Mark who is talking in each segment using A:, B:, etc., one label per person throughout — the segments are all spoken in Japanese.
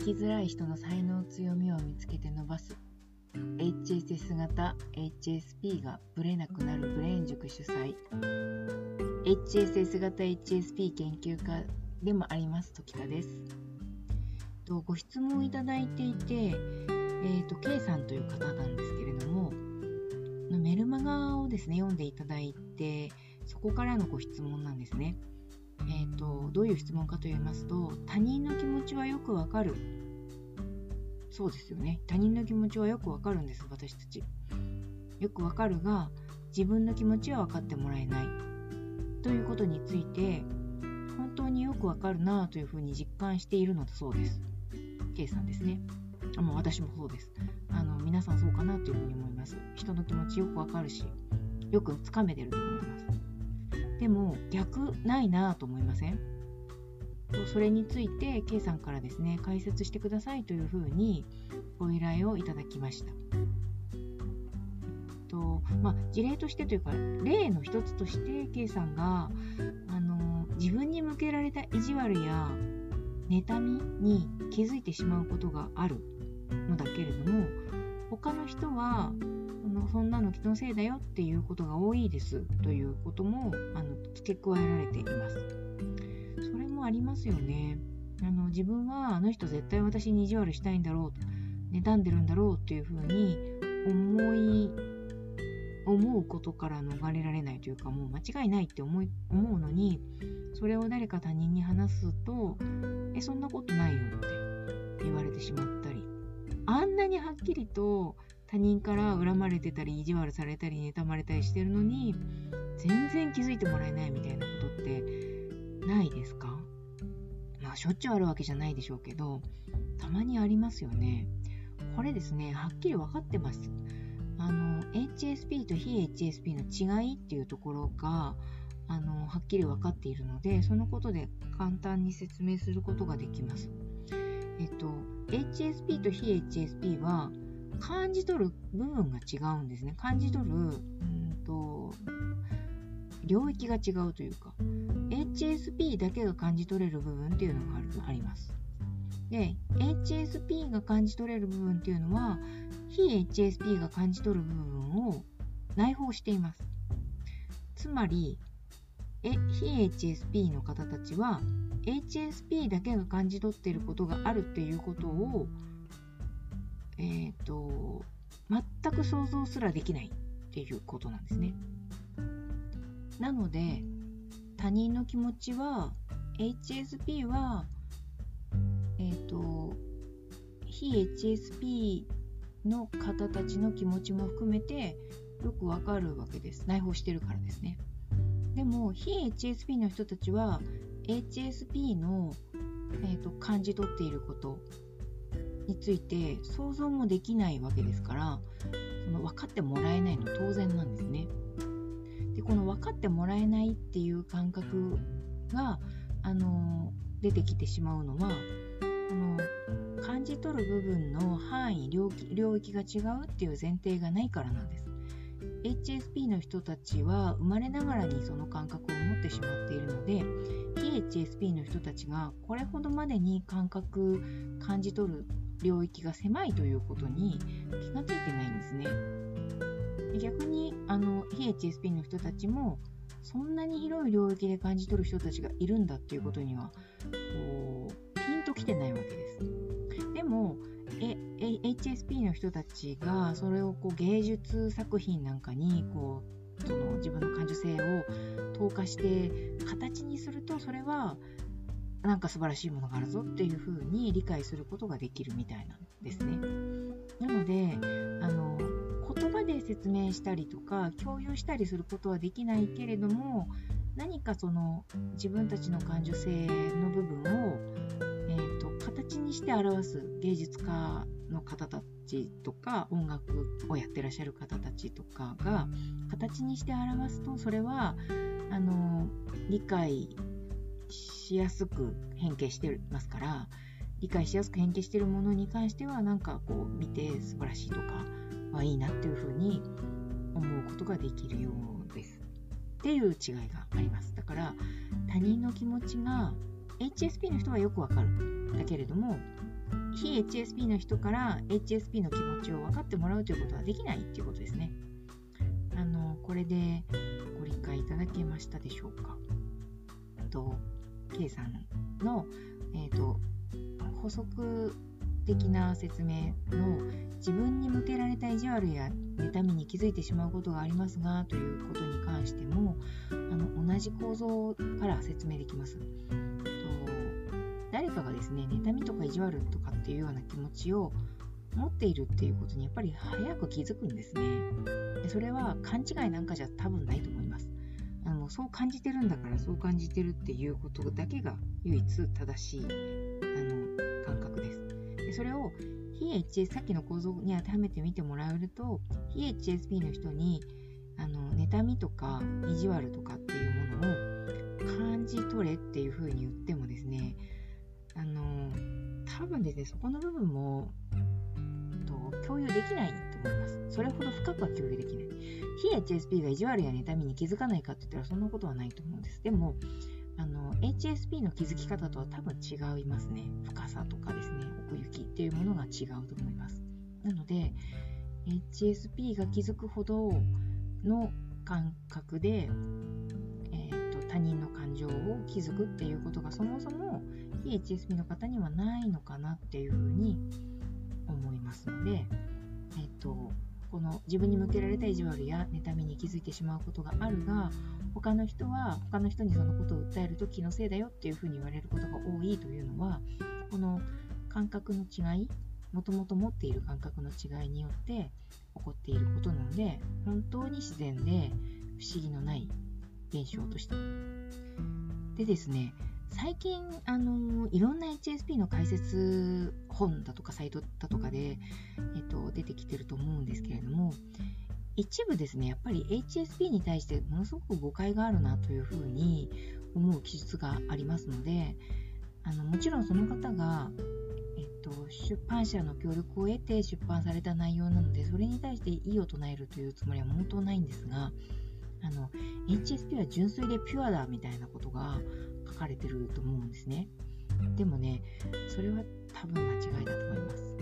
A: きづらい人の才能強みを見つけて伸ばす。HSS 型 HSP がブレなくなるブレーン塾主催。HSS 型 HSP 研究家でもあります時田です。とご質問いただいていて、えーと、K さんという方なんですけれどもメルマガをですね読んでいただいてそこからのご質問なんですね。えーと、どういう質問かと言いますと他人の気持ちはよくわかる。そうですよね。他人の気持ちはよくわかるんです私たち。よくわかるが自分の気持ちは分かってもらえない。ということについて本当によくわかるなというふうに実感しているのだそうです。K さんですね。あもう私もそうです。あの皆さんそうかなというふうに思います。人の気持ちよくわかるしよくつかめてると思います。でも逆ないなと思いません？それについて K さんからですね解説してくださいというふうにご依頼をいただきました。とまあ、事例としてというか例の一つとして K さんがあの自分に向けられた意地悪や妬みに気づいてしまうことがあるのだけれども他の人はのそんなの気のせいだよっていうことが多いですということもあの付け加えられています。それもありますよね。あの自分はあの人絶対私に意地悪したいんだろう妬んでるんだろうっていうふうに思い思うことから逃れられないというかもう間違いないって思い思うのにそれを誰か他人に話すと「えそんなことないよ」って言われてしまったりあんなにはっきりと他人から恨まれてたり意地悪されたり妬まれたりしてるのに全然気づいてもらえないみたいなことってないですか？まあしょっちゅうあるわけじゃないでしょうけどたまにありますよね。これですねはっきり分かってます。あの HSP と非 HSP の違いっていうところがあのはっきり分かっているのでそのことで簡単に説明することができます。えっと HSP と非 HSP は感じ取る部分が違うんですね。感じ取るうん。と領域が違うというか HSP だけが感じ取れる部分っていうのがあります。で HSP が感じ取れる部分っていうのは非 HSP が感じ取る部分を内包しています。つまりえ非 HSP の方たちは HSP だけが感じ取っていることがあるっていうことをえっ、ー、と全く想像すらできないっていうことなんですね。なので他人の気持ちは HSP はえっ、ー、と非 HSP の方たちの気持ちも含めてよくわかるわけです。内包してるからですね。でも非 HSP の人たちは HSP の、えーと感じ取っていることについて想像もできないわけですからその分かってもらえないの当然なんですね。でこの分かってもらえないっていう感覚が、あの出てきてしまうのはあの感じ取る部分の範囲領域領域が違うっていう前提がないからなんです。HSP の人たちは生まれながらにその感覚を持ってしまっているので非 HSP の人たちがこれほどまでに感覚感じ取る領域が狭いということに気がついてないんですね。逆にあの非 HSP の人たちもそんなに広い領域で感じ取る人たちがいるんだっていうことにはこうピンときてないわけです。でもえ HSP の人たちがそれをこう芸術作品なんかにこうその自分の感受性を投下して形にするとそれはなんか素晴らしいものがあるぞっていうふうに理解することができるみたいなんですね。なのであの言葉で説明したりとか共有したりすることはできないけれども何かその自分たちの感受性の部分を、えーと、形にして表す芸術家の方たちとか音楽をやってらっしゃる方たちとかが形にして表すとそれはあの理解しやすく変形してますから理解しやすく変形してるものに関してはなんかこう見て素晴らしいとかはいいなっていうふうに思うことができるようですっていう違いがありますだから他人の気持ちが HSP の人はよくわかるだけれども非 HSP の人から HSP の気持ちを分かってもらうということはできないっていうことですね。あのこれでご理解いただけましたでしょうか。と K さんの、えーと、補足的な説明の自分に向けられた意地悪や妬みに気づいてしまうことがありますがということに関してもあの同じ構造から説明できます。誰かがですね妬みとか意地悪とかっていうような気持ちを持っているっていうことにやっぱり早く気づくんですねそれは勘違いなんかじゃ多分ないと思いますそう感じてるんだからそう感じてるっていうことだけが唯一正しいあの感覚です。でそれを非 HS さっきの構造に当てはめてみてもらえると非 HSP の人にあの妬みとか意地悪とかっていうものを感じ取れっていうふうに言ってもですねあの多分ですねそこの部分もと共有できない思います。それほど深くは共有できない。非 HSP が意地悪や妬みに気づかないかって言ったらそんなことはないと思うんです。でもあの HSP の気づき方とは多分違いますね。深さとかですね。奥行きっていうものが違うと思います。なので HSP が気づくほどの感覚で、えーと他人の感情を気づくっていうことがそもそも非 HSP の方にはないのかなっていうふうに思いますので、この自分に向けられた意地悪や妬みに気づいてしまうことがあるが他の人は他の人にそのことを訴えると気のせいだよっていうふうに言われることが多いというのはこの感覚の違いもともと持っている感覚の違いによって起こっていることなので本当に自然で不思議のない現象として。でですね最近、あのいろんな HSP の解説本だとかサイトだとかで、えっと、出てきてると思うんですけれども一部ですねやっぱり HSP に対してものすごく誤解があるなというふうに思う記述がありますのであのもちろんその方が、えっと、出版社の協力を得て出版された内容なのでそれに対して異を唱えるというつもりは本当ないんですがあの HSP は純粋でピュアだみたいなことが書かれてると思うんですね。でもね、それは多分間違いだと思います。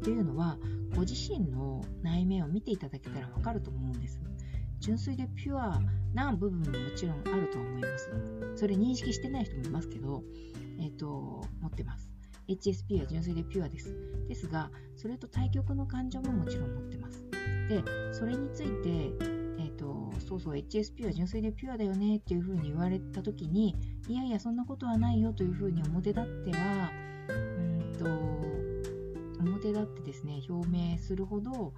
A: っていうのは、ご自身の内面を見ていただけたらわかると思うんです。純粋でピュアな部分ももちろんあると思います。それ認識してない人もいますけど、えっ、ー、と、持ってます。HSP は純粋でピュアです。ですが、それと対極の感情ももちろん持ってます。で、それについて、そうそう、HSP は純粋でピュアだよねっていうふうに言われた時に、いやいや、そんなことはないよというふうに表立っては、うんと、表立ってですね、表明するほど、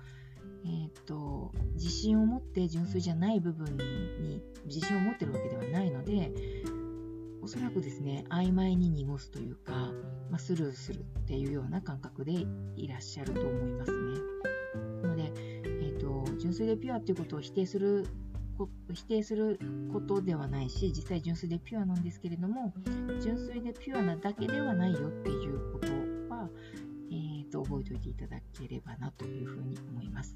A: えーと、自信を持って純粋じゃない部分に自信を持ってるわけではないのでおそらくですね曖昧に濁すというか、まあ、スルーするっていうような感覚でいらっしゃると思いますね。なので純粋でピュアっていうことを否定する否定することではないし実際純粋でピュアなんですけれども純粋でピュアなだけではないよっていうことは、えーと、覚えておいていただければなというふうに思います。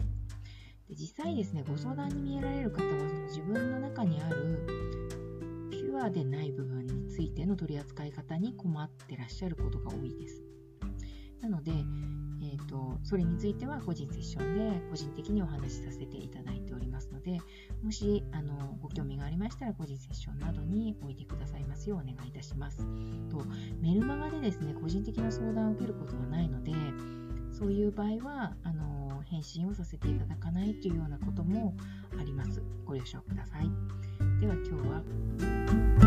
A: で実際ですねご相談に見えられる方はその自分の中にあるピュアでない部分についての取り扱い方に困ってらっしゃることが多いです。なので、と、それについては個人セッションで個人的にお話しさせていただいておりますのでもしあのご興味がありましたら個人セッションなどにおいてくださいますようお願いいたします。とメルマガでですね個人的な相談を受けることはないのでそういう場合はあの返信をさせていただかないというようなこともあります。ご了承ください。では今日は